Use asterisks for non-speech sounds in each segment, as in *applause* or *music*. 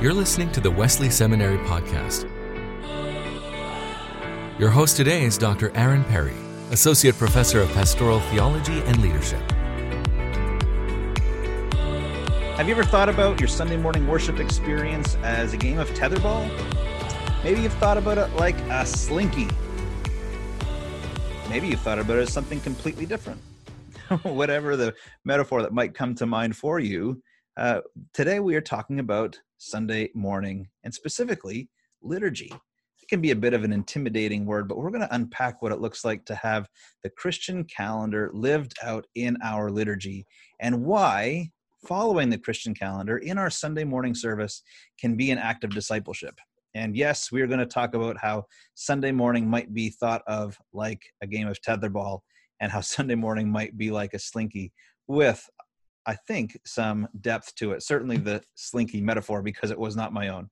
You're listening to the Wesley Seminary Podcast. Your host today is Dr. Aaron Perry, Associate Professor of Pastoral Theology and Leadership. Have you ever thought about your Sunday morning worship experience as a game of tetherball? Maybe you've thought about it like a slinky. Maybe you've thought about it as something completely different. *laughs* Whatever the metaphor that might come to mind for you, uh, today we are talking about Sunday morning, and specifically liturgy. It can be a bit of an intimidating word, but we're going to unpack what it looks like to have the Christian calendar lived out in our liturgy and why following the Christian calendar in our Sunday morning service can be an act of discipleship. And yes, we are going to talk about how Sunday morning might be thought of like a game of tetherball and how *laughs* Sunday morning might be like a slinky with I think, some depth to it. Certainly the slinky metaphor, because it was not my own.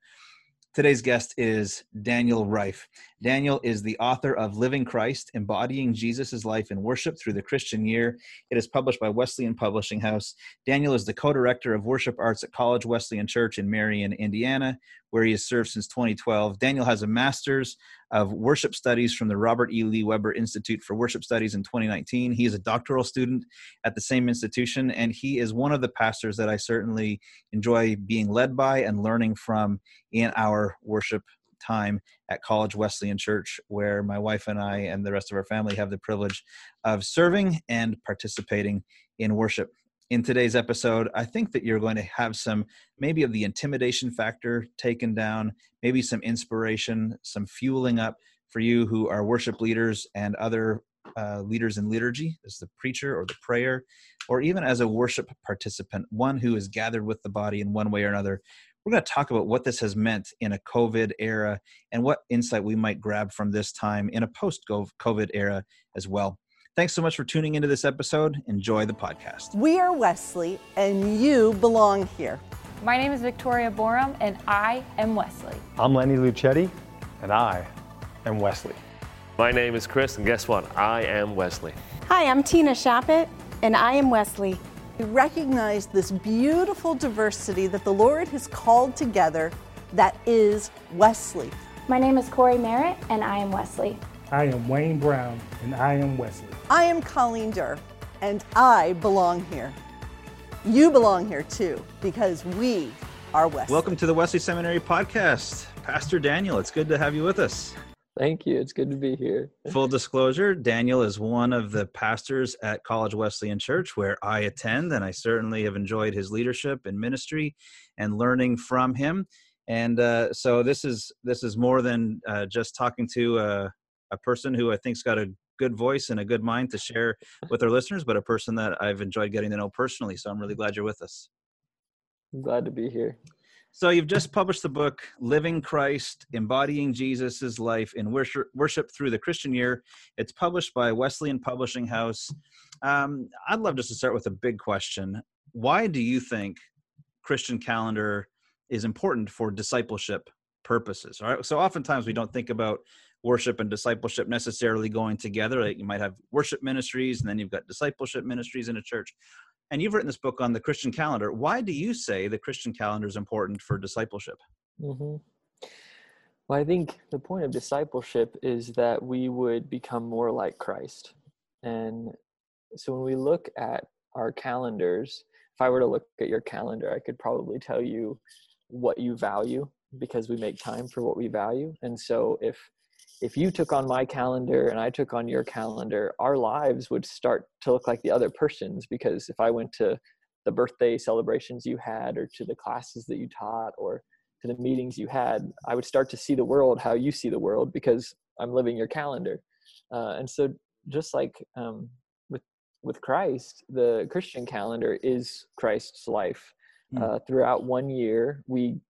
Today's guest is Daniel Reif. Daniel is the author of Living Christ, Embodying Jesus' Life in Worship Through the Christian Year. It is published by Wesleyan Publishing House. Daniel is the co director of worship arts at College Wesleyan Church in Marion, Indiana, where he has served since 2012. Daniel has a master's of worship studies from the Robert E. Lee Webber Institute for Worship Studies in 2019. He is a doctoral student at the same institution, and he is one of the pastors that I certainly enjoy being led by and learning from in our worship time at College Wesleyan Church, where my wife and I and the rest of our family have the privilege of serving and participating in worship. In today's episode, I think that you're going to have some maybe of the intimidation factor taken down, maybe some inspiration, some fueling up for you who are worship leaders and other uh, leaders in liturgy, as the preacher or the prayer, or even as a worship participant, one who is gathered with the body in one way or another we're going to talk about what this has meant in a COVID era and what insight we might grab from this time in a post COVID era as well. Thanks so much for tuning into this episode. Enjoy the podcast. We are Wesley, and you belong here. My name is Victoria Borum, and I am Wesley. I'm Lenny Luchetti, and I am Wesley. My name is Chris, and guess what? I am Wesley. Hi, I'm Tina Shappett, and I am Wesley. We recognize this beautiful diversity that the Lord has called together that is Wesley. My name is Corey Merritt, and I am Wesley. I am Wayne Brown, and I am Wesley. I am Colleen Derr, and I belong here. You belong here too, because we are Wesley. Welcome to the Wesley Seminary Podcast. Pastor Daniel, it's good to have you with us. Thank you. It's good to be here. Full disclosure Daniel is one of the pastors at College Wesleyan Church where I attend, and I certainly have enjoyed his leadership and ministry and learning from him. And uh, so this is this is more than uh, just talking to a, a person who I think's got a good voice and a good mind to share *laughs* with our listeners, but a person that I've enjoyed getting to know personally. So I'm really glad you're with us. I'm glad to be here. So you've just published the book Living Christ, Embodying Jesus' Life in Worship, Worship Through the Christian Year. It's published by Wesleyan Publishing House. Um, I'd love just to start with a big question. Why do you think Christian calendar is important for discipleship purposes? All right. So oftentimes we don't think about worship and discipleship necessarily going together. Like you might have worship ministries and then you've got discipleship ministries in a church and you've written this book on the Christian calendar. Why do you say the Christian calendar is important for discipleship? Mm-hmm. Well, I think the point of discipleship is that we would become more like Christ. And so when we look at our calendars, if I were to look at your calendar, I could probably tell you what you value because we make time for what we value. And so if if you took on my calendar and I took on your calendar, our lives would start to look like the other person's because if I went to the birthday celebrations you had or to the classes that you taught or to the meetings you had, I would start to see the world how you see the world because I'm living your calendar. Uh, and so just like um, with with Christ, the Christian calendar is Christ's life. Hmm. Uh, throughout one year, we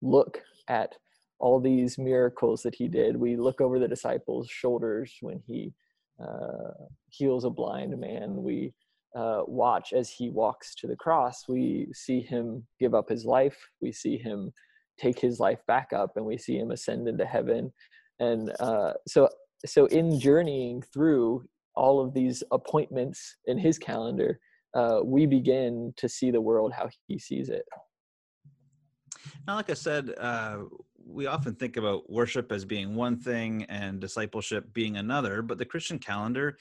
look at all these miracles that he did. We look over the disciples' shoulders when he uh, heals a blind man. We uh, watch as he walks to the cross. We see him give up his life. We see him take his life back up, and we see him ascend into heaven. And uh, so, so in journeying through all of these appointments in his calendar, uh, we begin to see the world how he sees it. Now, like I said, uh, we often think about worship as being one thing and discipleship being another, but the Christian calendar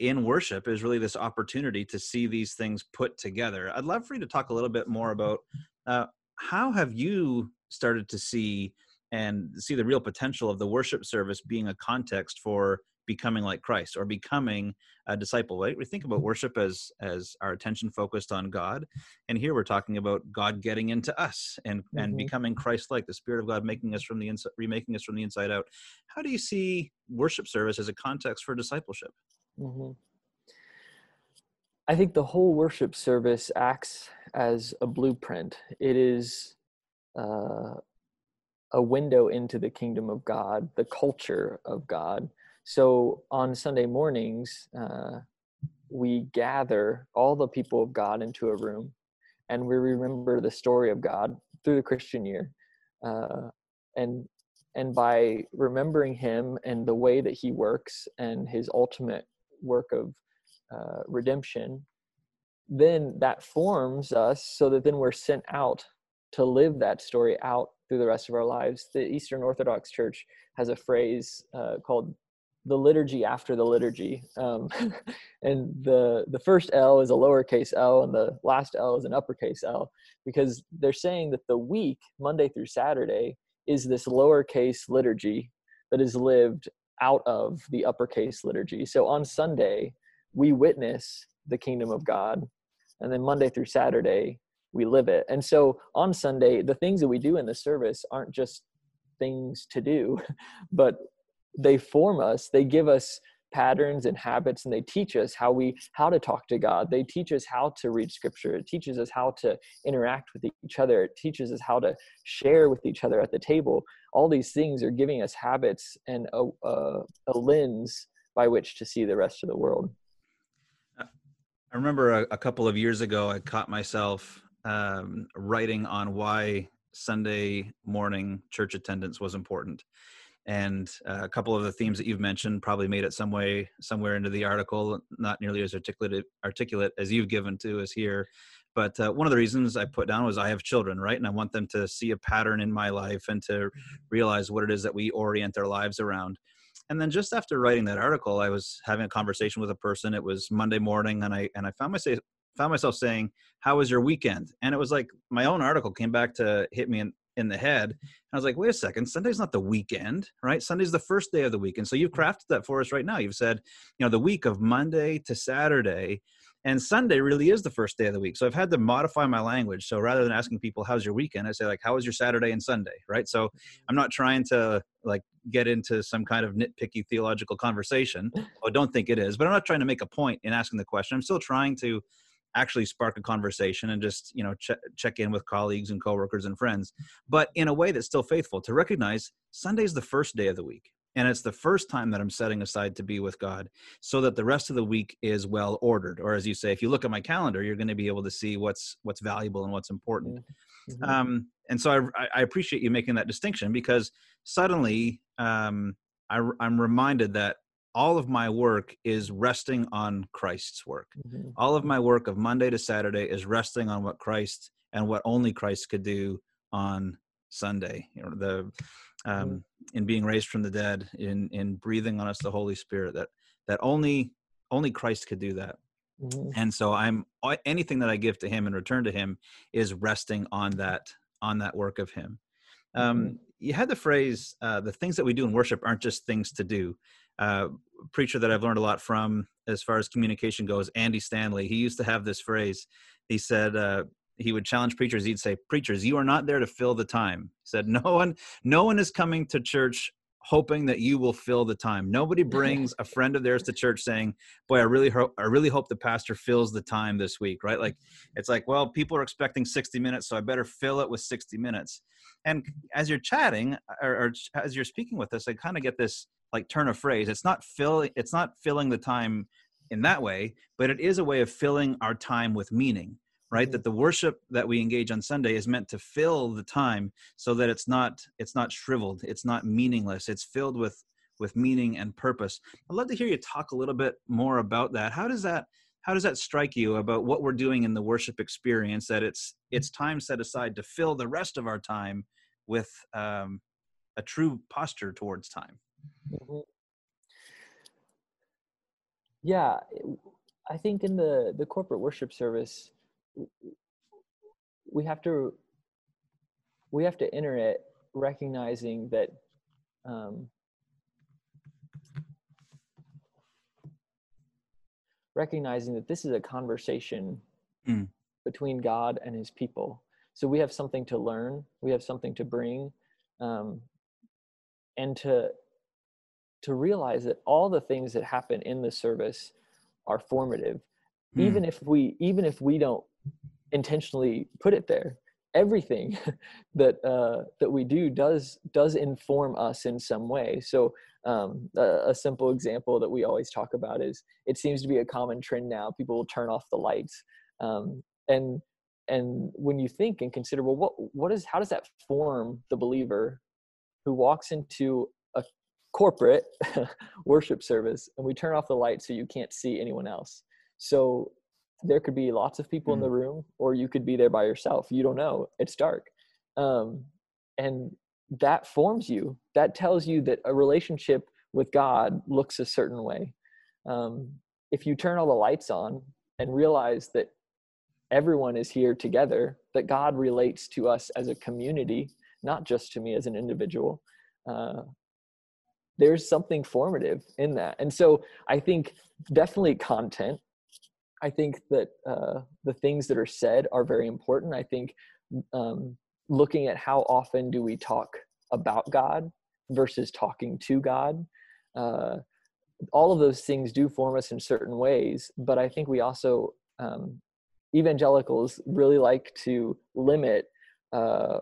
in worship is really this opportunity to see these things put together. I'd love for you to talk a little bit more about uh, how have you started to see and see the real potential of the worship service being a context for becoming like Christ or becoming a disciple. Right? We think about worship as as our attention focused on God, and here we're talking about God getting into us and mm-hmm. and becoming Christ-like. The Spirit of God making us from the inside, remaking us from the inside out. How do you see worship service as a context for discipleship? Mm-hmm. I think the whole worship service acts as a blueprint. It is uh, a window into the kingdom of God, the culture of God. So on Sunday mornings, uh, we gather all the people of God into a room and we remember the story of God through the Christian year. Uh, and and by remembering him and the way that he works and his ultimate work of uh, redemption, then that forms us so that then we're sent out to live that story out through the rest of our lives. The Eastern Orthodox Church has a phrase uh, called the liturgy after the liturgy. Um, *laughs* and the, the first L is a lowercase l, and the last L is an uppercase L, because they're saying that the week, Monday through Saturday, is this lowercase liturgy that is lived out of the uppercase liturgy. So on Sunday, we witness the kingdom of God. And then Monday through Saturday, we live it. And so on Sunday, the things that we do in the service aren't just things to do, *laughs* but they form us, they give us patterns and habits and they teach us how we how to talk to god. They teach us how to read scripture. It teaches us how to interact with each other. It teaches us how to share with each other at the table. All these things are giving us habits and a, a, a lens by which to see the rest of the world. I remember a, a couple of years ago i caught myself um, writing on why Sunday morning church attendance was important. And uh, a couple of the themes that you've mentioned probably made it some way somewhere into the article, not nearly as articulate articulate as you've given to us here. But uh, one of the reasons I put down was I have children, right? And I want them to see a pattern in my life and to mm-hmm. realize what it is that we orient our lives around. And then just after writing that article, I was having a conversation with a person. It was Monday morning, and I and I found myself found myself saying, "How was your weekend?" And it was like my own article came back to hit me in, in the head. And I was like, "Wait a second, Sunday's not the weekend, right? Sunday's the first day of the weekend. So you've mm. crafted that for us right now. You've said, you know, the week of Monday to Saturday, and Sunday really is the first day of the week. So I've had to modify my language. So rather than asking people, "How's your weekend?" I say like, "How was your Saturday and Sunday?" Right? So I'm not trying to like get into some kind of nitpicky theological conversation. *laughs* I don't think it is, but I'm not trying to make a point in asking the question. I'm still trying to actually spark a conversation and just you know ch- check in with colleagues and coworkers and friends but in a way that's still faithful to recognize sunday's the first day of the week and it's the first time that i'm setting aside to be with god so that the rest of the week is well ordered or as you say if you look at my calendar you're going to be able to see what's what's valuable and what's important mm-hmm. um, and so I, I, appreciate you making that distinction because suddenly um, I, i'm reminded that all of my work is resting on Christ's work. Mm-hmm. All of my work of Monday to Saturday is resting on what Christ and what only Christ could do on Sunday. You know, the um, mm-hmm. in being raised from the dead, in in breathing on us the Holy Spirit. That that only only Christ could do that. Mm-hmm. And so I'm anything that I give to Him and return to Him is resting on that on that work of Him. Um, mm-hmm. you had the phrase, uh, "The things that we do in worship aren't just things to do." Uh, preacher that I've learned a lot from as far as communication goes, Andy Stanley. He used to have this phrase. He said uh, he would challenge preachers. He'd say, "Preachers, you are not there to fill the time." He said, "No one, no one is coming to church." hoping that you will fill the time nobody brings a *laughs* friend of theirs to church saying boy i really hope i really hope the pastor fills the time this week right like it's like well people are expecting 60 minutes so i better fill it with 60 minutes and as you're chatting or, or as you're speaking with us i kind of get this like turn of phrase. It's not filling it's not filling the time in that way, but it is a way of filling our time with meaning, right? Mm-hmm. That the worship that we engage on Sunday is meant to fill the time so that it's not it's not shriveled, it's not meaningless. It's filled with with meaning and purpose. I'd love to hear you talk a little bit more about that. How does that how does that strike you about what we're doing in the worship experience that it's it's time set aside to fill the rest of our time with um, a true posture towards time mm-hmm. yeah i think in the the corporate worship service we have to we have to enter it recognizing that um, recognizing that this is a conversation mm. between God and his people. So we have something to learn, we have something to bring, um, and to to realize that all the things that happen in the service are formative, mm. even if we even if we don't intentionally put it there. Everything *laughs* that uh, that we do does does inform us in some way. So um, a, a, simple example that we always talk about is it seems to be a common trend now. People will turn off the lights, um, and and when you think and consider, well, what what is how does that form the believer who walks into corporate *laughs* worship service and we turn off the lights so you can't see anyone else? So there could be lots of people mm. in the room, or you could be there by yourself. You don't know. It's dark, um, and that forms you that tells you that a relationship with god looks a certain way um, if you turn all the lights on and realize that everyone is here together that god relates to us as a community not just to me as an individual uh, there's something formative in that and so i think definitely content i think that uh, the things that are said are very important i think um, looking at how often do we talk about God versus talking to God. Uh, all of those things do form us in certain ways, but I think we also, um, evangelicals really like to limit uh,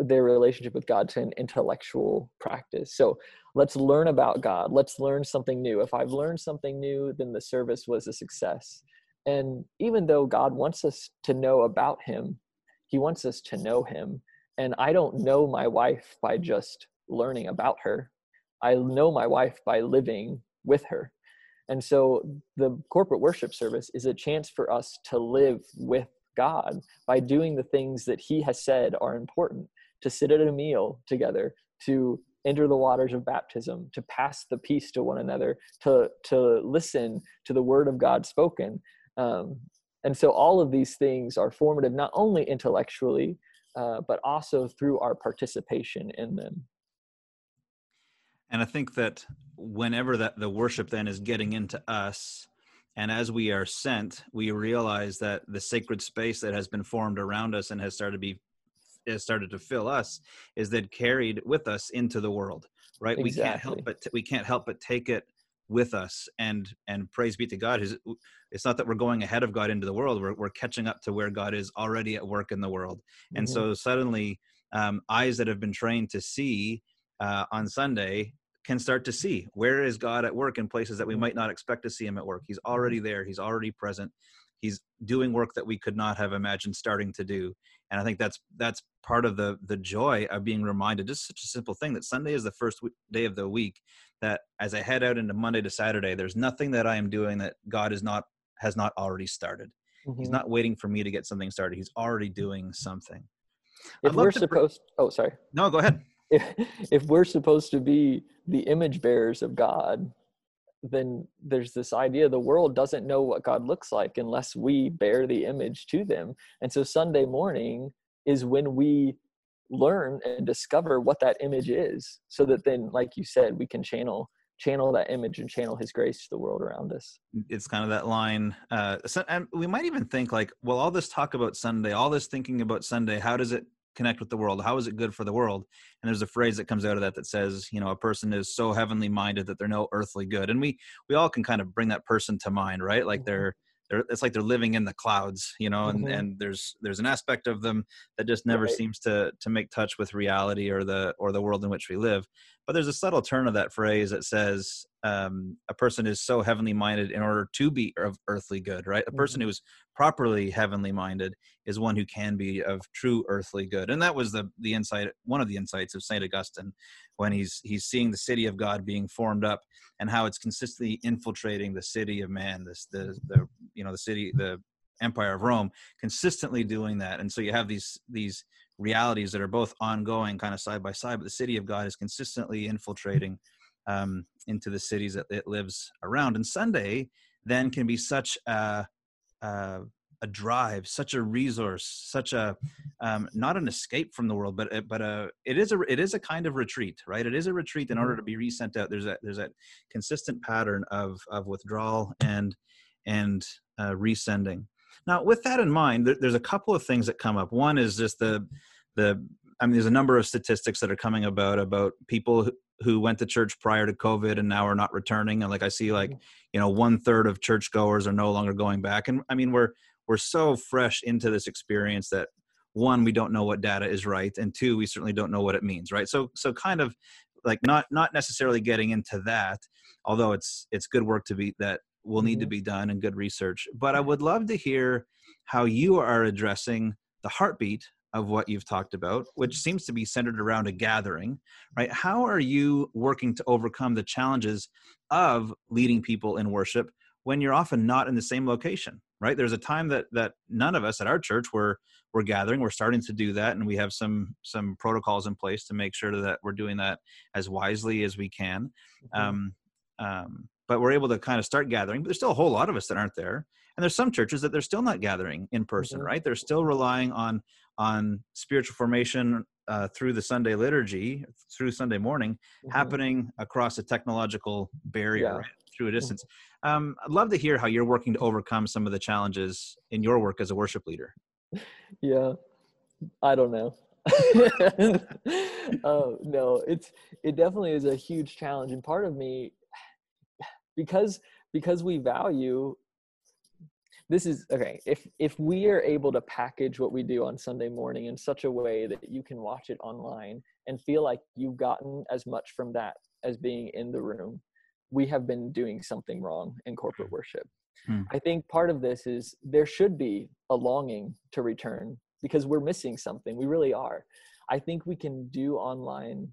their relationship with God to an intellectual practice. So let's learn about God. Let's learn something new. If I've learned something new, then the service was a success. And even though God wants us to know about Him, he wants us to know him and i don't know my wife by just learning about her i know my wife by living with her and so the corporate worship service is a chance for us to live with god by doing the things that he has said are important to sit at a meal together to enter the waters of baptism to pass the peace to one another to to listen to the word of god spoken. Um, and so all of these things are formative not only intellectually uh, but also through our participation in them. And i think that whenever that the worship then is getting into us and as we are sent we realize that the sacred space that has been formed around us and has started to be has started to fill us is then carried with us into the world right exactly. we can't help but we can't help but take it with us and and praise be to god it's not that we're going ahead of god into the world we're, we're catching up to where god is already at work in the world and mm-hmm. so suddenly um, eyes that have been trained to see uh, on sunday can start to see where is god at work in places that we mm-hmm. might not expect to see him at work he's already mm-hmm. there he's already present he's doing work that we could not have imagined starting to do and i think that's that's part of the the joy of being reminded just such a simple thing that sunday is the first day of the week that as i head out into monday to saturday there's nothing that i am doing that god is not has not already started. Mm-hmm. he's not waiting for me to get something started. He's already doing something. If we're supposed oh sorry. No go ahead. *laughs* If, if we're supposed to be the image bearers of god then there's this idea the world doesn't know what God looks like unless we bear the image to them. And so Sunday morning is when we learn and discover what that image is so that then like you said we can channel channel that image and channel his grace to the world around us it's kind of that line uh so, and we might even think like well all this talk about sunday all this thinking about sunday how does it connect with the world how is it good for the world and there's a phrase that comes out of that that says you know a person is so heavenly minded that they're no earthly good and we we all can kind of bring that person to mind right like mm-hmm. they're they're it's like they're living in the clouds you know and mm-hmm. and there's there's an aspect of them that just never right. seems to to make touch with reality or the or the world in which we live but there's a subtle turn of that phrase that says um, a person is so heavenly minded in order to be of earthly good, right? A person mm-hmm. who's properly heavenly minded is one who can be of true earthly good, and that was the the insight, one of the insights of Saint Augustine, when he's he's seeing the city of God being formed up and how it's consistently infiltrating the city of man, this the the you know the city the empire of Rome, consistently doing that, and so you have these these realities that are both ongoing, kind of side by side, but the city of God is consistently infiltrating um, into the cities that it lives around. And Sunday then can be such a, a, a drive, such a resource, such a um, not an escape from the world, but uh, but a it is a it is a kind of retreat, right? It is a retreat in order to be resent out. There's a there's a consistent pattern of of withdrawal and and uh, resending. Now, with that in mind, there, there's a couple of things that come up. One is just the the I mean, there's a number of statistics that are coming about about people who went to church prior to COVID and now are not returning. And like I see, like mm-hmm. you know, one third of churchgoers are no longer going back. And I mean, we're we're so fresh into this experience that one, we don't know what data is right, and two, we certainly don't know what it means, right? So so kind of like not not necessarily getting into that, although it's it's good work to be that will need to mm-hmm. be done and good research. But I would love to hear how you are addressing the heartbeat of what you've talked about, which seems to be centered around a gathering, right? How are you working to overcome the challenges of leading people in worship when you're often not in the same location, right? There's a time that that none of us at our church were we're gathering. We're starting to do that, and we have some some protocols in place to make sure that we're doing that as wisely as we can. Mm-hmm. Um, um, but we're able to kind of start gathering. But there's still a whole lot of us that aren't there, and there's some churches that they're still not gathering in person, mm-hmm. right? They're still relying on on spiritual formation uh, through the Sunday liturgy, through Sunday morning, mm-hmm. happening across a technological barrier yeah. right, through a mm-hmm. distance. Um, I'd love to hear how you're working to overcome some of the challenges in your work as a worship leader. Yeah, I don't know. *laughs* uh, no, it's it definitely is a huge challenge, and part of me, because because we value this is okay if if we are able to package what we do on sunday morning in such a way that you can watch it online and feel like you've gotten as much from that as being in the room we have been doing something wrong in corporate hmm. worship hmm. i think part of this is there should be a longing to return because we're missing something we really are i think we can do online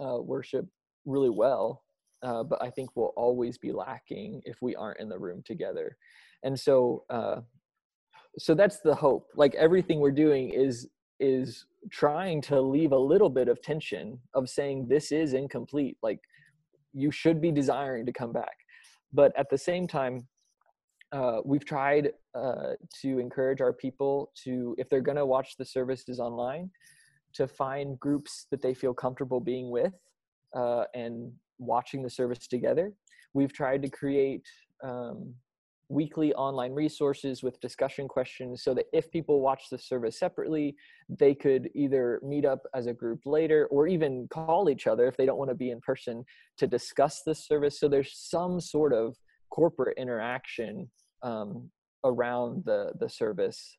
uh, worship really well uh, but I think we'll always be lacking if we aren't in the room together. And so, uh, so that's the hope. Like everything we're doing is is trying to leave a little bit of tension of saying this is incomplete. Like you should be desiring to come back, but at the same time, uh, we've tried uh, to encourage our people to, if they're going to watch the services online, to find groups that they feel comfortable being with uh, and watching the service together. We've tried to create um, weekly online resources with discussion questions so that if people watch the service separately, they could either meet up as a group later or even call each other if they don't want to be in person to discuss the service. So there's some sort of corporate interaction um, around the the service.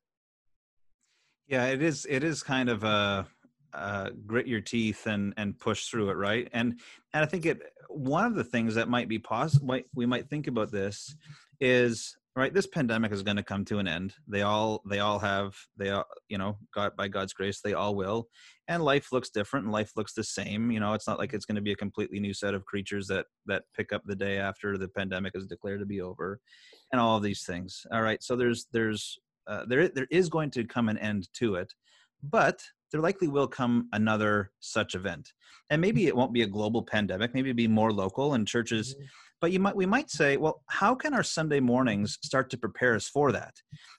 Yeah, it is. It is kind of a uh, grit your teeth and and push through it, right? And and I think it one of the things that might be possible we might think about this is right this pandemic is going to come to an end. They all they all have they all you know god by god's grace they all will. And life looks different and life looks the same. You know it's not like it's going to be a completely new set of creatures that that pick up the day after the pandemic is declared to be over and all of these things. All right so there's there's uh, there there is going to come an end to it but there likely will come another such event. And maybe it won't be a global pandemic, maybe it'll be more local and churches. Mm-hmm. But you might we might say, well, how can our Sunday mornings start to prepare us for that?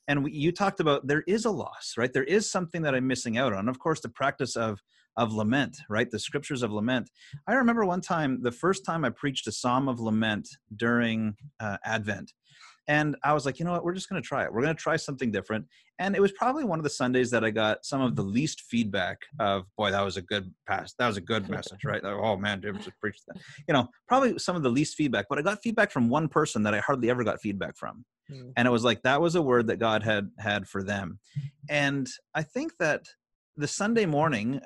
And we, you talked about there is a loss, right? There is something that I'm missing out on. Of course, the practice of of lament, right? The scriptures of lament. I remember one time, the first time I preached a psalm of lament during uh, Advent, and I was like, you know what? We're just going to try it. We're going to try something different. And it was probably one of the Sundays that I got some of the least feedback of, boy, that was a good pass. That was a good *laughs* message, right? Like, oh man, David just preached that. You know, probably some of the least feedback, but I got feedback from one person that I hardly ever got feedback from. Mm. And it was like, that was a word that God had had for them. And I think that the Sunday morning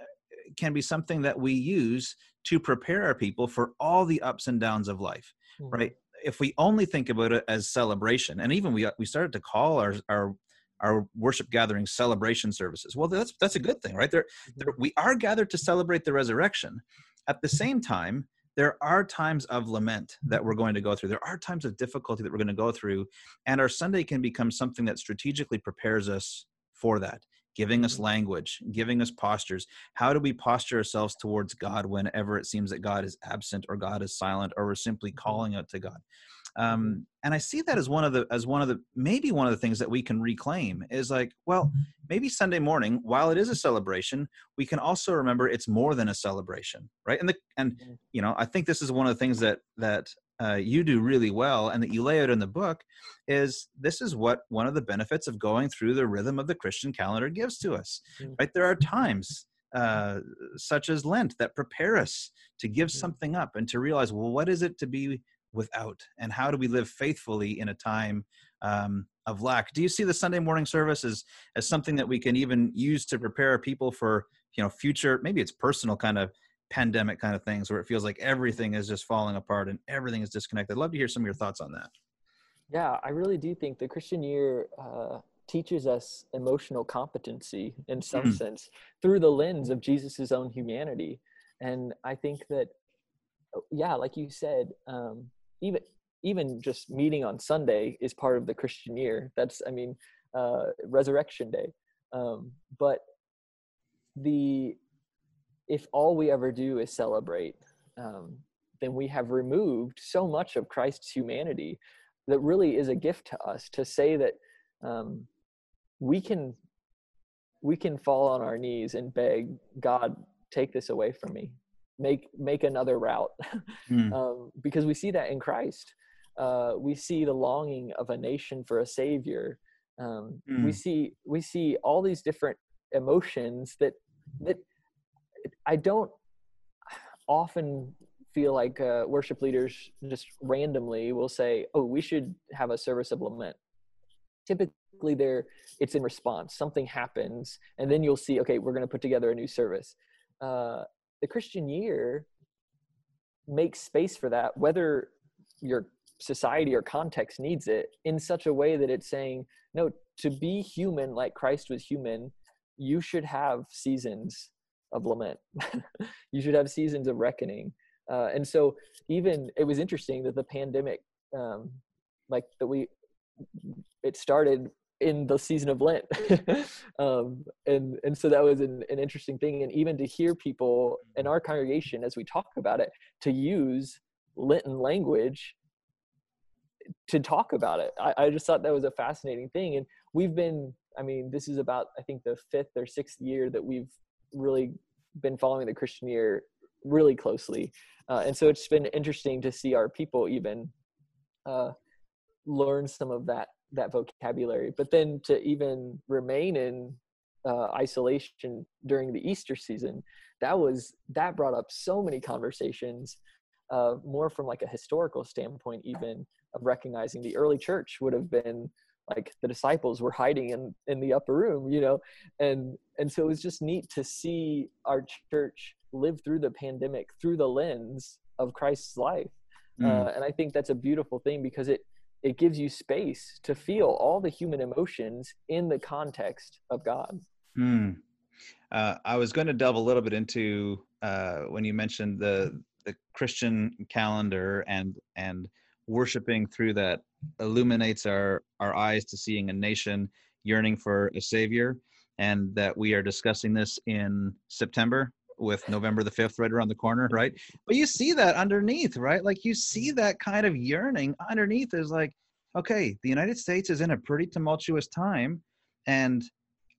can be something that we use to prepare our people for all the ups and downs of life, mm-hmm. right? If we only think about it as celebration, and even we uh, we started to call our our our worship gathering celebration services. Well, that's that's a good thing, right? There, mm-hmm. there we are gathered to celebrate the resurrection. At the same time, there are times of lament that we're going to go through. There are times of difficulty that we're going to go through, and our Sunday can become something that strategically prepares us for that giving us mm-hmm. language, giving us postures. How do we posture ourselves towards God whenever it seems that God is absent or God is silent or we're simply mm-hmm. calling out to God? Um, mm-hmm. and I see that as one of the as one of the maybe one of the things that we can reclaim is like, well, maybe Sunday morning, while it is a celebration, we can also remember it's more than a celebration, right? And the and you know, I think this is one of the things that that uh, you do really well and that you lay out in the book is this is what one of the benefits of going through the rhythm of the christian calendar gives to us mm. right there are times uh, such as lent that prepare us to give mm. something up and to realize well what is it to be without and how do we live faithfully in a time um, of lack do you see the sunday morning service as, as something that we can even use to prepare people for you know future maybe it's personal kind of pandemic kind of things where it feels like everything is just falling apart and everything is disconnected. I'd love to hear some of your thoughts on that. Yeah, I really do think the Christian year uh, teaches us emotional competency in some mm sense through the lens of Jesus's own humanity. And I think that, uh, yeah, like you said, um, even even just meeting on Sunday is part of the Christian year. That's, I mean, uh, Resurrection Day. Um, but the if all we ever do is celebrate, um, then we have removed so much of Christ's humanity that really is a gift to us to say that um, we can we can fall on our knees and beg God take this away from me make make another route *laughs* mm. um, because we see that in Christ uh, we see the longing of a nation for a savior um, mm. we see we see all these different emotions that that I don't often feel like uh, worship leaders just randomly will say, "Oh, we should have a service of lament." Typically, there it's in response. Something happens, and then you'll see, "Okay, we're going to put together a new service." Uh, the Christian year makes space for that, whether your society or context needs it, in such a way that it's saying, "No, to be human like Christ was human, you should have seasons of lament. *laughs* you should have seasons of reckoning. Uh, and so even it was interesting that the pandemic, um, like that we, it started in the season of Lent. *laughs* um, and, and so that was an, an interesting thing. And even to hear people in our congregation, as we talk about it, to use Lenten language to talk about it. I, I just thought that was a fascinating thing. And we've been, I mean, this is about, I think the fifth or sixth year that we've really been following the Christian year really closely. Uh, and so it's been interesting to see our people even uh, learn some of that that vocabulary, but then to even remain in uh, isolation during the Easter season, that was that brought up so many conversations, uh, more from like a historical standpoint, even of recognizing the early church would have been like the disciples were hiding in in the upper room you know and and so it was just neat to see our church live through the pandemic through the lens of christ's life mm. uh, and i think that's a beautiful thing because it it gives you space to feel all the human emotions in the context of god mm. uh, i was going to delve a little bit into uh, when you mentioned the the christian calendar and and worshiping through that illuminates our our eyes to seeing a nation yearning for a savior and that we are discussing this in september with november the 5th right around the corner right? But you see that underneath right? Like you see that kind of yearning underneath is like okay the united states is in a pretty tumultuous time and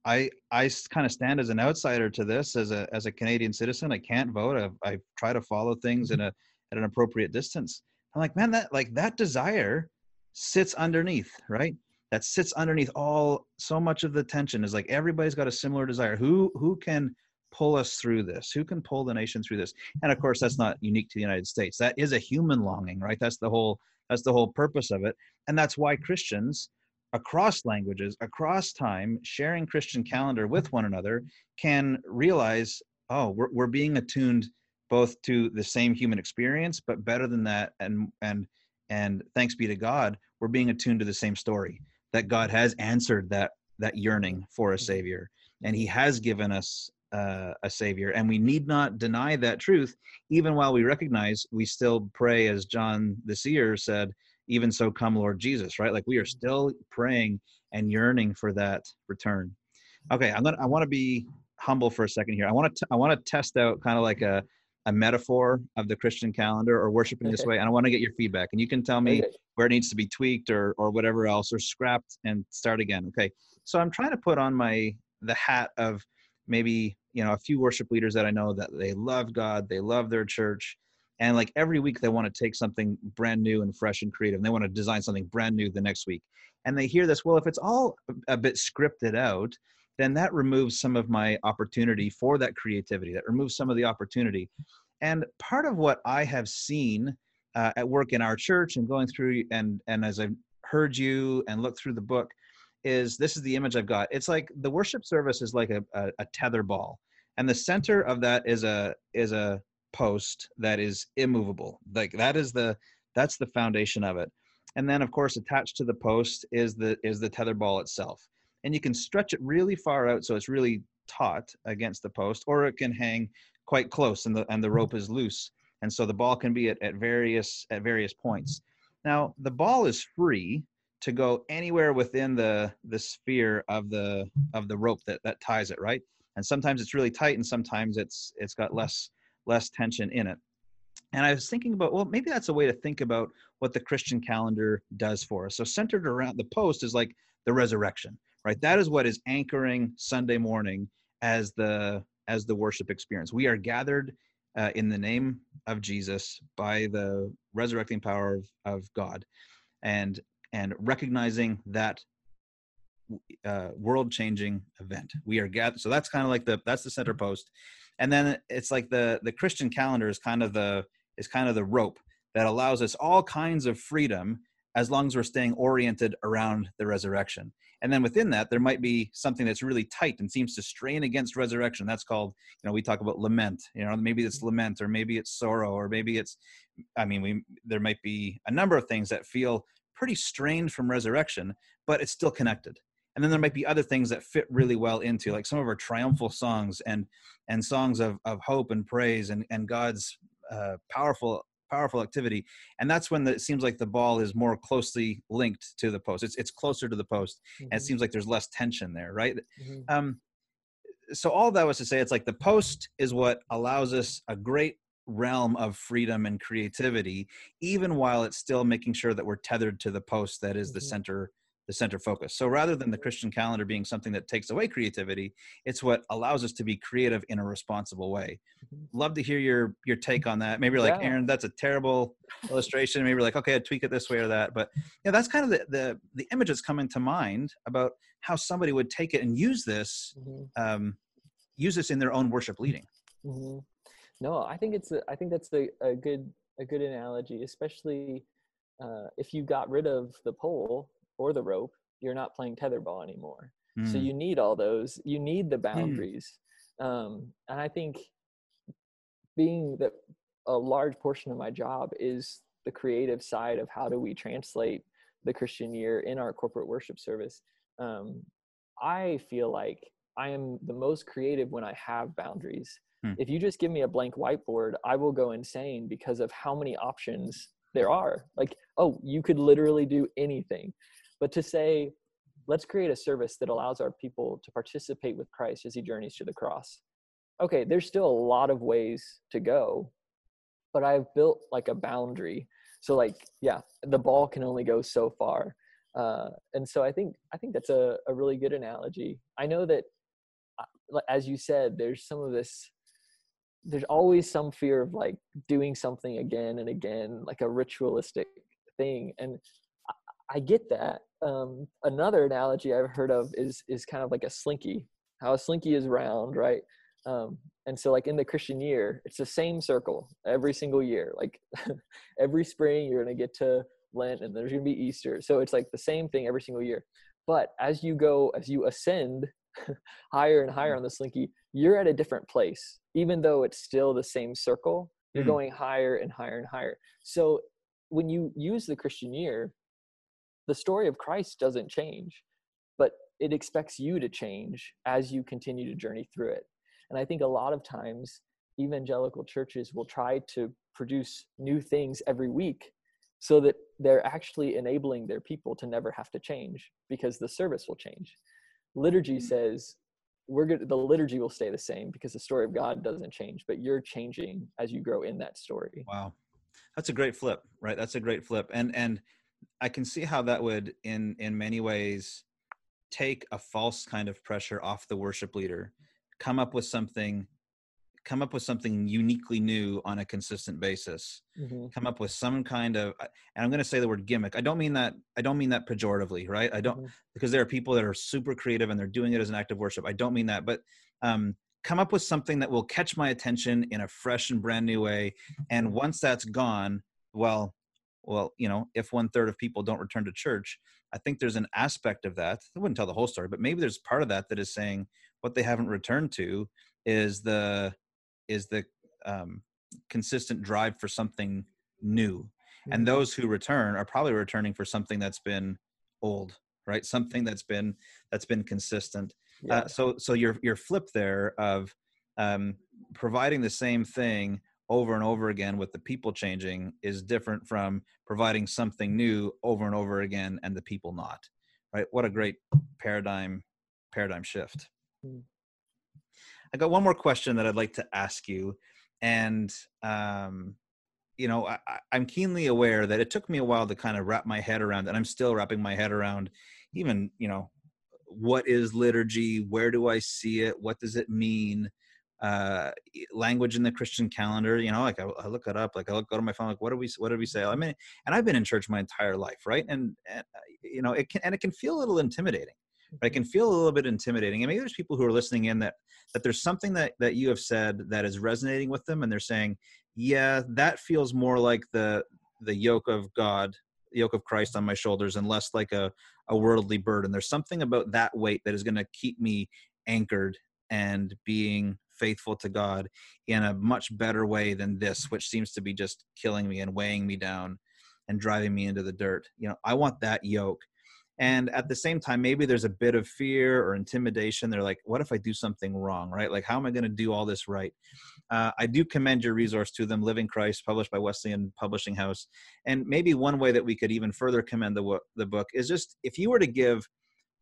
i i kind of stand as an outsider to this as a as a canadian citizen. I can't vote. I, I try to follow things mm-hmm. in a at an appropriate distance i'm like man that like that desire sits underneath, right? That sits underneath all so much of the tension is like everybody's got a similar desire. Who who can pull us through this? Who can pull the nation through this? And of course, that's not unique to the United States. That is a human longing, right? That's the whole that's the whole purpose of it. And that's why Christians across languages, across time, sharing Christian calendar with one another can realize oh, we're we're being attuned both to the same human experience, but better than that, and and and thanks be to God, we're being attuned to the same story that God has answered that that yearning for a savior, and He has given us uh, a savior, and we need not deny that truth, even while we recognize we still pray, as John the Seer said, "Even so, come, Lord Jesus." Right? Like we are still praying and yearning for that return. Okay, I'm gonna. I want to be humble for a second here. I want to. I want to test out kind of like a a metaphor of the Christian calendar or worshiping this *laughs* way, and I want to get your feedback. And you can tell me where it needs to be tweaked or or whatever else, or scrapped and start again. Okay. So I'm trying to put on my the hat of maybe you know a few worship leaders that I know that they love God, they love their church, and like every week they want to take something brand new and fresh and creative, and they want to design something brand new the next week. And they hear this, well, if it's all a bit scripted out, then that removes some of my opportunity for that creativity. That removes some of the opportunity. And part of what I have seen uh, at work in our church and going through and and as I've heard you and looked through the book is this is the image I've got. It's like the worship service is like a, a, a tether ball, and the center of that is a is a post that is immovable. Like that is the that's the foundation of it. And then of course attached to the post is the is the tether ball itself. And you can stretch it really far out so it's really taut against the post, or it can hang quite close and the and the mm-hmm. rope is loose. And so the ball can be at, at various at various points. Mm-hmm. Now the ball is free to go anywhere within the the sphere of the of the rope that that ties it right and sometimes it's really tight and sometimes it's it's got less less tension in it and i was thinking about well maybe that's a way to think about what the christian calendar does for us so centered around the post is like the resurrection right? That is what is anchoring sunday morning as the as the worship experience. We are gathered uh, in the name of jesus by the resurrecting power of, of god and and recognizing that uh, world changing event. We are gathered so that's kind of like the that's the center post. And then it's like the the christian calendar is kind of the is kind of the rope that allows us all kinds of freedom as long as we're staying oriented around the resurrection. And then within that there might be something that's really tight and seems to strain against resurrection. That's called you know we talk about lament you know maybe it's lament or maybe it's sorrow or maybe it's i mean we there might be a number of things that feel pretty strained from resurrection but it's still connected. And then there might be other things that fit really well into like some of our triumphal songs and and songs of of hope and praise and and god's uh, powerful powerful activity and that's when the, it seems like the ball is more closely linked to the post it's it's closer to the post and it seems like there's less tension there right Mhm. um so all that was to say it's like the post is what allows us a great realm of freedom and creativity even while it's still making sure that we're tethered to the post that is the Mhm. center the center focus so rather than the christian calendar being something that takes away creativity it's what allows us to be creative in a responsible way Mhm. love to hear your your take on that maybe like Yeah. aaron that's a terrible illustration maybe you're like okay i'd tweak it this way or that but yeah that's kind of the the, the image that's coming to mind about how somebody would take it and use this Mhm. um, use this in their own worship leading. hmm No, I think it's a, I think that's the, a good a good analogy, especially uh, if you got rid of the pole or the rope, you're not playing tetherball anymore. So Mm. you need all those. You need the boundaries, um, and I think being that a large portion of my job is the creative side of how do we translate the Christian year in our corporate worship service. Um, I feel like I am the most creative when I have boundaries. Hmm. If you just give me a blank whiteboard, I will go insane because of how many options there are. Like, oh, you could literally do anything. But to say, let's create a service that allows our people to participate with Christ as he journeys to the cross. Okay, there's still a lot of ways to go, but I've built like a boundary. So like, yeah, the ball can only go so far. Uh, and so I think I think that's a, a really good analogy. I know that, uh, as you said, there's some of this. There's always some fear of like doing something again and again, like a ritualistic thing, and I, get that. Um, another analogy I've heard of is is kind of like a slinky. How a slinky is round, right? Um, and so like in the Christian year, it's the same circle every single year. Like *laughs* every spring, you're gonna get to Lent, and there's gonna be Easter. So it's like the same thing every single year. But as you go, as you ascend *laughs* higher and higher on the slinky, you're at a different place. Even though it's still the same circle, you're Mm. going higher and higher and higher. So when you use the Christian year, the story of Christ doesn't change, but it expects you to change as you continue to journey through it. And I think a lot of times evangelical churches will try to produce new things every week so that they're actually enabling their people to never have to change because the service will change. Liturgy mm. says we're good the liturgy will stay the same because the story of God doesn't change, but you're changing as you grow in that story. Wow. That's a great flip, right? That's a great flip. And and I can see how that would in in many ways take a false kind of pressure off the worship leader, come up with something come up with something uniquely new on a consistent basis. Mhm. Come up with some kind of and I'm going to say the word gimmick. I don't mean that I don't mean that pejoratively, right? I don't Mhm. because there are people that are super creative and they're doing it as an act of worship. I don't mean that, but um come up with something that will catch my attention in a fresh and brand new way and once that's gone well well you know if one third of people don't return to church i think there's an aspect of that i wouldn't tell the whole story but maybe there's part of that that is saying what they haven't returned to is the is the um, consistent drive for something new and Mhm. those who return are probably returning for something that's been old right something that's been that's been consistent Yeah. uh, so so your your flip there of um, providing the same thing over and over again with the people changing is different from providing something new over and over again and the people not right? What a great paradigm paradigm shift. Mm. i got one more question that i'd like to ask you and um, you know I- i'm keenly aware that it took me a while to kind of wrap my head around and i'm still wrapping my head around even you know what is liturgy? Where do i see it? What does it mean uh language in the christian calendar you know like i, I look it up like i look go to my phone like what do we what did we say? I mean and i've been in church my entire life right? And, and uh, you know it can and it can feel a little intimidating right? it can feel a little bit intimidating. And maybe there's people who are listening in that that there's something that that you have said that is resonating with them and they're saying yeah that feels more like the the yoke of god the yoke of christ on my shoulders and less like a a worldly burden. There's something about that weight that is going to keep me anchored and being faithful to god in a much better way than this which seems to be just killing me and weighing me down and driving me into the dirt. You know i want that yoke. And at the same time maybe there's a bit of fear or intimidation. They're like what if i do something wrong? Right? Like how am i going to do all this right? Uh, i do commend your resource to them living christ published by wesleyan publishing house. And maybe one way that we could even further commend the, the book is just if you were to give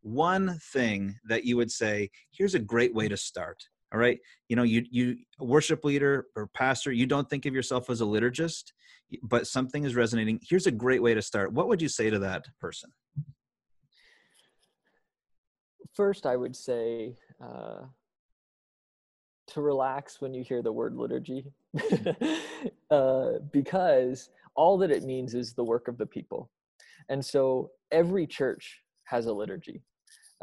one thing that you would say here's a great way to start all right you know you you worship leader or pastor you don't think of yourself as a liturgist but something is resonating here's a great way to start what would you say to that person First, I would say uh, to relax when you hear the word liturgy, *laughs* uh, because all that it means is the work of the people. And so every church has a liturgy.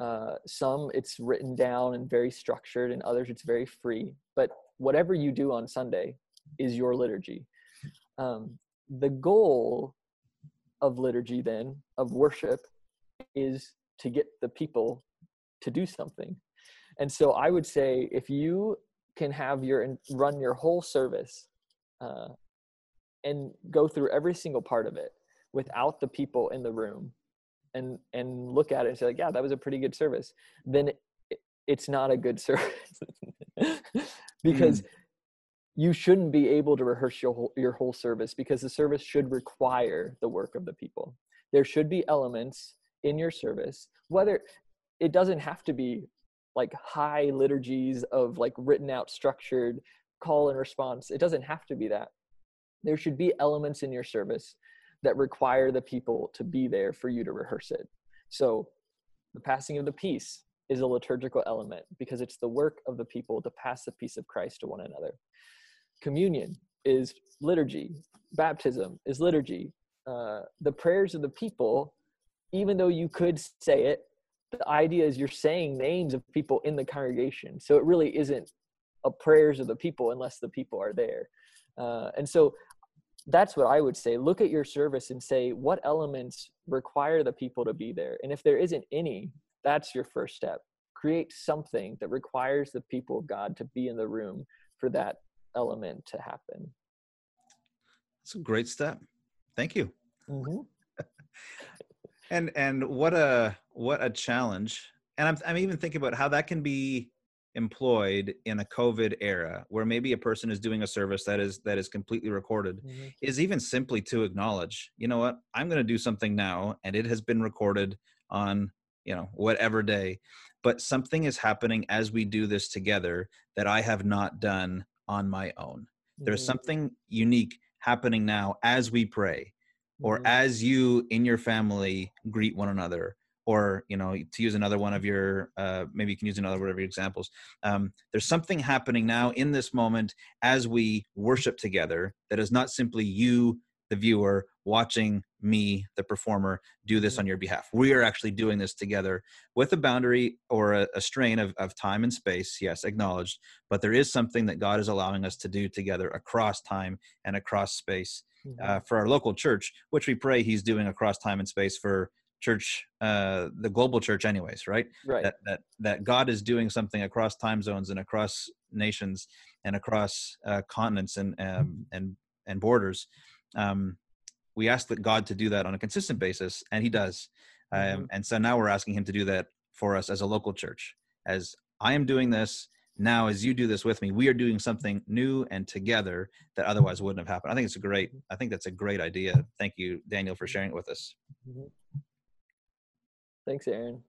Uh, some it's written down and very structured, and others it's very free. But whatever you do on Sunday is your liturgy. Um, the goal of liturgy, then, of worship, is to get the people to do something. And so I would say if you can have your run your whole service uh, and go through every single part of it without the people in the room and and look at it and say like yeah that was a pretty good service. Then it, it's not a good *laughs* service. Because mm. you shouldn't be able to rehearse your whole, your whole service because the service should require the work of the people. There should be elements in your service whether it doesn't have to be like high liturgies of like written out structured call and response. It doesn't have to be that. There should be elements in your service that require the people to be there for you to rehearse it. So the passing of the peace is a liturgical element because it's the work of the people to pass the peace of christ to one another. Communion is liturgy. Baptism is liturgy. Uh, the prayers of the people even though you could say it the idea is you're saying names of people in the congregation. So it really isn't a prayers of the people unless the people are there. Uh, and so that's what i would say look at your service and say what elements require the people to be there and if there isn't any that's your first step create something that requires the people of God to be in the room for that element to happen. It's a great step. Thank you. Mm-hmm. *laughs* and and what a what a challenge. And I'm I'm even thinking about how that can be employed in a covid era where maybe a person is doing a service that is that is completely recorded mm-hmm. is even simply to acknowledge you know what i'm going to do something now and it has been recorded on you know whatever day but something is happening as we do this together that i have not done on my own mm-hmm. there's something unique happening now as we pray or mm-hmm. as you in your family greet one another or you know to use another one of your uh, maybe you can use another one of your examples um, there's something happening now in this moment as we worship together that is not simply you the viewer watching me the performer do this on your behalf we are actually doing this together with a boundary or a, a strain of, of time and space yes acknowledged but there is something that god is allowing us to do together across time and across space mm-hmm. uh, for our local church which we pray he's doing across time and space for church uh the global church anyways right? Right. That that that god is doing something across time zones and across nations and across uh, continents and um, and and borders. Um we ask that god to do that on a consistent basis and he does. Um mm-hmm. and so now we're asking him to do that for us as a local church. As i am doing this now as you do this with me we are doing something new and together that otherwise wouldn't have happened. I think it's a great i think that's a great idea. Thank you daniel for sharing it with us. Mm-hmm. Thanks, Aaron.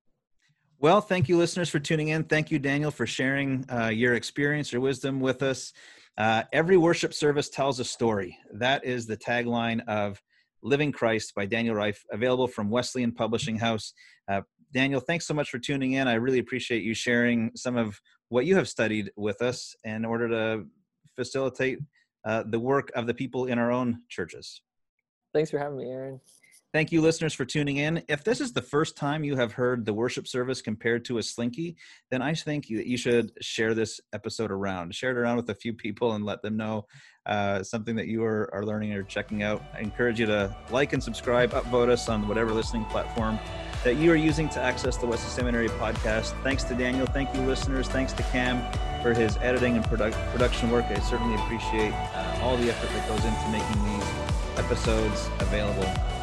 Well, thank you, listeners, for tuning in. Thank you, Daniel, for sharing uh, your experience, your wisdom with us. Uh, every worship service tells a story. That is the tagline of Living Christ by Daniel Reif, available from Wesleyan Publishing House. Uh, Daniel, thanks so much for tuning in. I really appreciate you sharing some of what you have studied with us in order to facilitate uh, the work of the people in our own churches. Thanks for having me, Aaron. Thank you, listeners, for tuning in. If this is the first time you have heard the worship service compared to a slinky, then I think that you should share this episode around. Share it around with a few people and let them know uh, something that you are, are learning or checking out. I encourage you to like and subscribe, upvote us on whatever listening platform that you are using to access the Wesley Seminary podcast. Thanks to Daniel. Thank you, listeners. Thanks to Cam for his editing and produ- production work. I certainly appreciate uh, all the effort that goes into making these episodes available.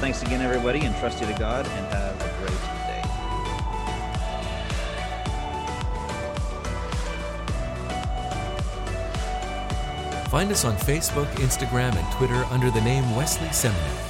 Thanks again, everybody, and trust you to God, and have a great day. Find us on Facebook, Instagram, and Twitter under the name Wesley Seminary.